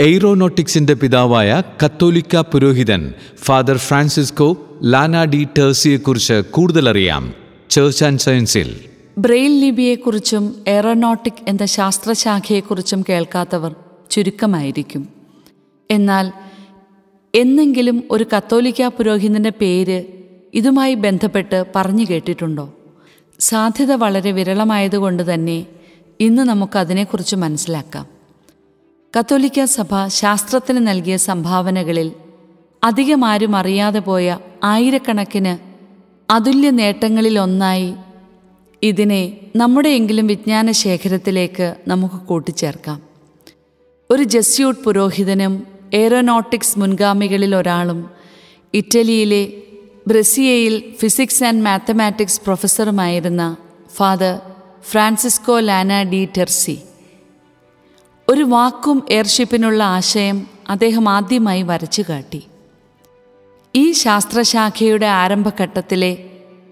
എയ്റോനോട്ടിക്സിന്റെ പിതാവായ കത്തോലിക്ക പുരോഹിതൻ ഫാദർ ഫ്രാൻസിസ്കോ ലാന ഡി ടേഴ്സിയെക്കുറിച്ച് കൂടുതലറിയാം ചേർച്ച് ആൻഡ് സയൻസിൽ ബ്രെയിൽ ലിപിയെക്കുറിച്ചും എയ്റോനോട്ടിക് എന്ന ശാസ്ത്രശാഖയെക്കുറിച്ചും കേൾക്കാത്തവർ ചുരുക്കമായിരിക്കും. എന്നാൽ എന്നെങ്കിലും ഒരു കത്തോലിക്ക പുരോഹിതന്റെ പേര് ഇതുമായി ബന്ധപ്പെട്ട് പറഞ്ഞു കേട്ടിട്ടുണ്ടോ? സാധ്യത വളരെ വിരളമായതുകൊണ്ട് തന്നെ ഇന്ന് നമുക്കതിനെക്കുറിച്ച് മനസ്സിലാക്കാം. കത്തോലിക്ക സഭ ശാസ്ത്രത്തിന് നൽകിയ സംഭാവനകളിൽ അധികം ആരും അറിയാതെ പോയ ആയിരക്കണക്കിന് അതുല്യ നേട്ടങ്ങളിലൊന്നായി ഇതിനെ നമ്മുടെയെങ്കിലും വിജ്ഞാന ശേഖരത്തിലേക്ക് നമുക്ക് കൂട്ടിച്ചേർക്കാം. ഒരു ജസ്യൂട്ട് പുരോഹിതനും എയറോനോട്ടിക്സ് മുൻഗാമികളിൽ ഒരാളും ഇറ്റലിയിലെ ബ്രസിയയിൽ physics and mathematics പ്രൊഫസറുമായിരുന്ന father Francesco Lana de Terzi. ഒരു വാക്കും എയർഷിപ്പിനുള്ള ആശയം അദ്ദേഹം ആദ്യമായി വരച്ചു കാട്ടി. ഈ ശാസ്ത്രശാഖയുടെ ആരംഭഘട്ടത്തിലെ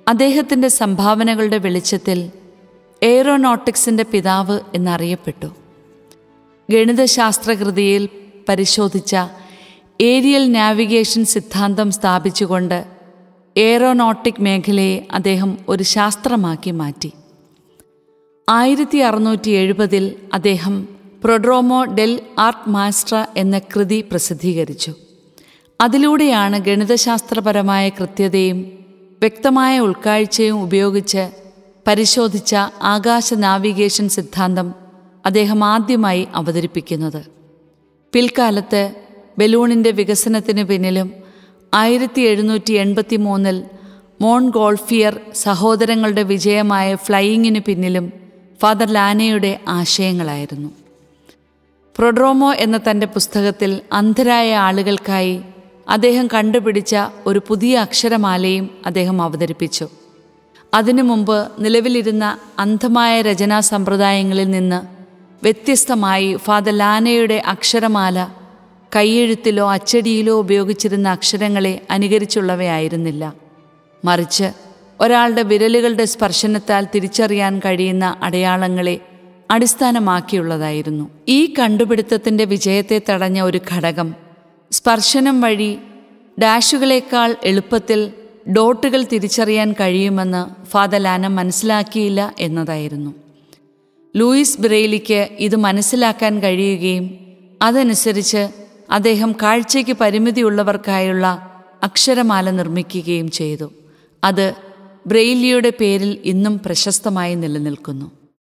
അദ്ദേഹത്തിന്റെ സംഭാവനകളുടെ വെളിച്ചത്തിൽ എയ്റോനോട്ടിക്സിന്റെ പിതാവ് എന്നറിയപ്പെട്ടു. ഗണിതശാസ്ത്രകൃതിയിൽ പരിശോധിച്ച ഏരിയൽ നാവിഗേഷൻ സിദ്ധാന്തം സ്ഥാപിച്ചുകൊണ്ട് എയ്റോനോട്ടിക് മേഖലയെ അദ്ദേഹം ഒരു ശാസ്ത്രമാക്കി മാറ്റി. ആയിരത്തി അറുന്നൂറ്റി എഴുപതിൽ അദ്ദേഹം പ്രൊഡ്രോമോ ഡെൽ ആർട്ട് മാസ്ട്ര എന്ന കൃതി പ്രസിദ്ധീകരിച്ചു. അതിലൂടെയാണ് ഗണിതശാസ്ത്രപരമായ കൃത്യതയും വ്യക്തമായ ഉൾക്കാഴ്ചയും ഉപയോഗിച്ച് പരിശോധിച്ച ആകാശ നാവിഗേഷൻ സിദ്ധാന്തം അദ്ദേഹം ആദ്യമായി അവതരിപ്പിക്കുന്നത്. പിൽക്കാലത്ത് ബലൂണിന്റെ വികസനത്തിന് പിന്നിലും ആയിരത്തി എഴുന്നൂറ്റി എൺപത്തി മൂന്നിൽ മോൺ ഗോൾഫിയർ സഹോദരങ്ങളുടെ വിജയമായ ഫ്ലൈയിങ്ങിന് പിന്നിലും ഫാദർ ലാനയുടെ ആശയങ്ങളായിരുന്നു. പ്രൊഡ്രോമോ എന്ന തന്റെ പുസ്തകത്തിൽ അന്ധരായ ആളുകൾക്കായി അദ്ദേഹം കണ്ടുപിടിച്ച ഒരു പുതിയ അക്ഷരമാലയും അദ്ദേഹം അവതരിപ്പിച്ചു. അതിനു മുമ്പ് നിലവിലിരുന്ന അന്ധമായ രചനാ സമ്പ്രദായങ്ങളിൽ നിന്ന് വ്യത്യസ്തമായി ഫാദർ ലാനയുടെ അക്ഷരമാല കൈയെഴുത്തിലോ അച്ചടിയിലോ ഉപയോഗിച്ചിരുന്ന അക്ഷരങ്ങളെ അനുകരിച്ചുള്ളവയായിരുന്നില്ല. മറിച്ച് ഒരാളുടെ വിരലുകളുടെ സ്പർശനത്താൽ തിരിച്ചറിയാൻ കഴിയുന്ന അടയാളങ്ങളെ അടിസ്ഥാനമാക്കിയുള്ളതായിരുന്നു. ഈ കണ്ടുപിടുത്തത്തിന്റെ വിജയത്തെ തടഞ്ഞ ഒരു ഘടകം. സ്പർശനം വഴി ഡാഷുകളേക്കാൾ എളുപ്പത്തിൽ ഡോട്ടുകൾ തിരിച്ചറിയാൻ കഴിയുമെന്ന് ഫാദർ മനസ്സിലാക്കിയില്ല എന്നതായിരുന്നു. ലൂയിസ് ബ്രെയിലിക്ക് ഇത് മനസ്സിലാക്കാൻ കഴിയുകയും അതനുസരിച്ച് അദ്ദേഹം കാഴ്ചയ്ക്ക് പരിമിതിയുള്ളവർക്കായുള്ള അക്ഷരമാല നിർമ്മിക്കുകയും ചെയ്തു. അത് ബ്രെയിലിയുടെ പേരിൽ ഇന്നും പ്രശസ്തമായി നിലനിൽക്കുന്നു.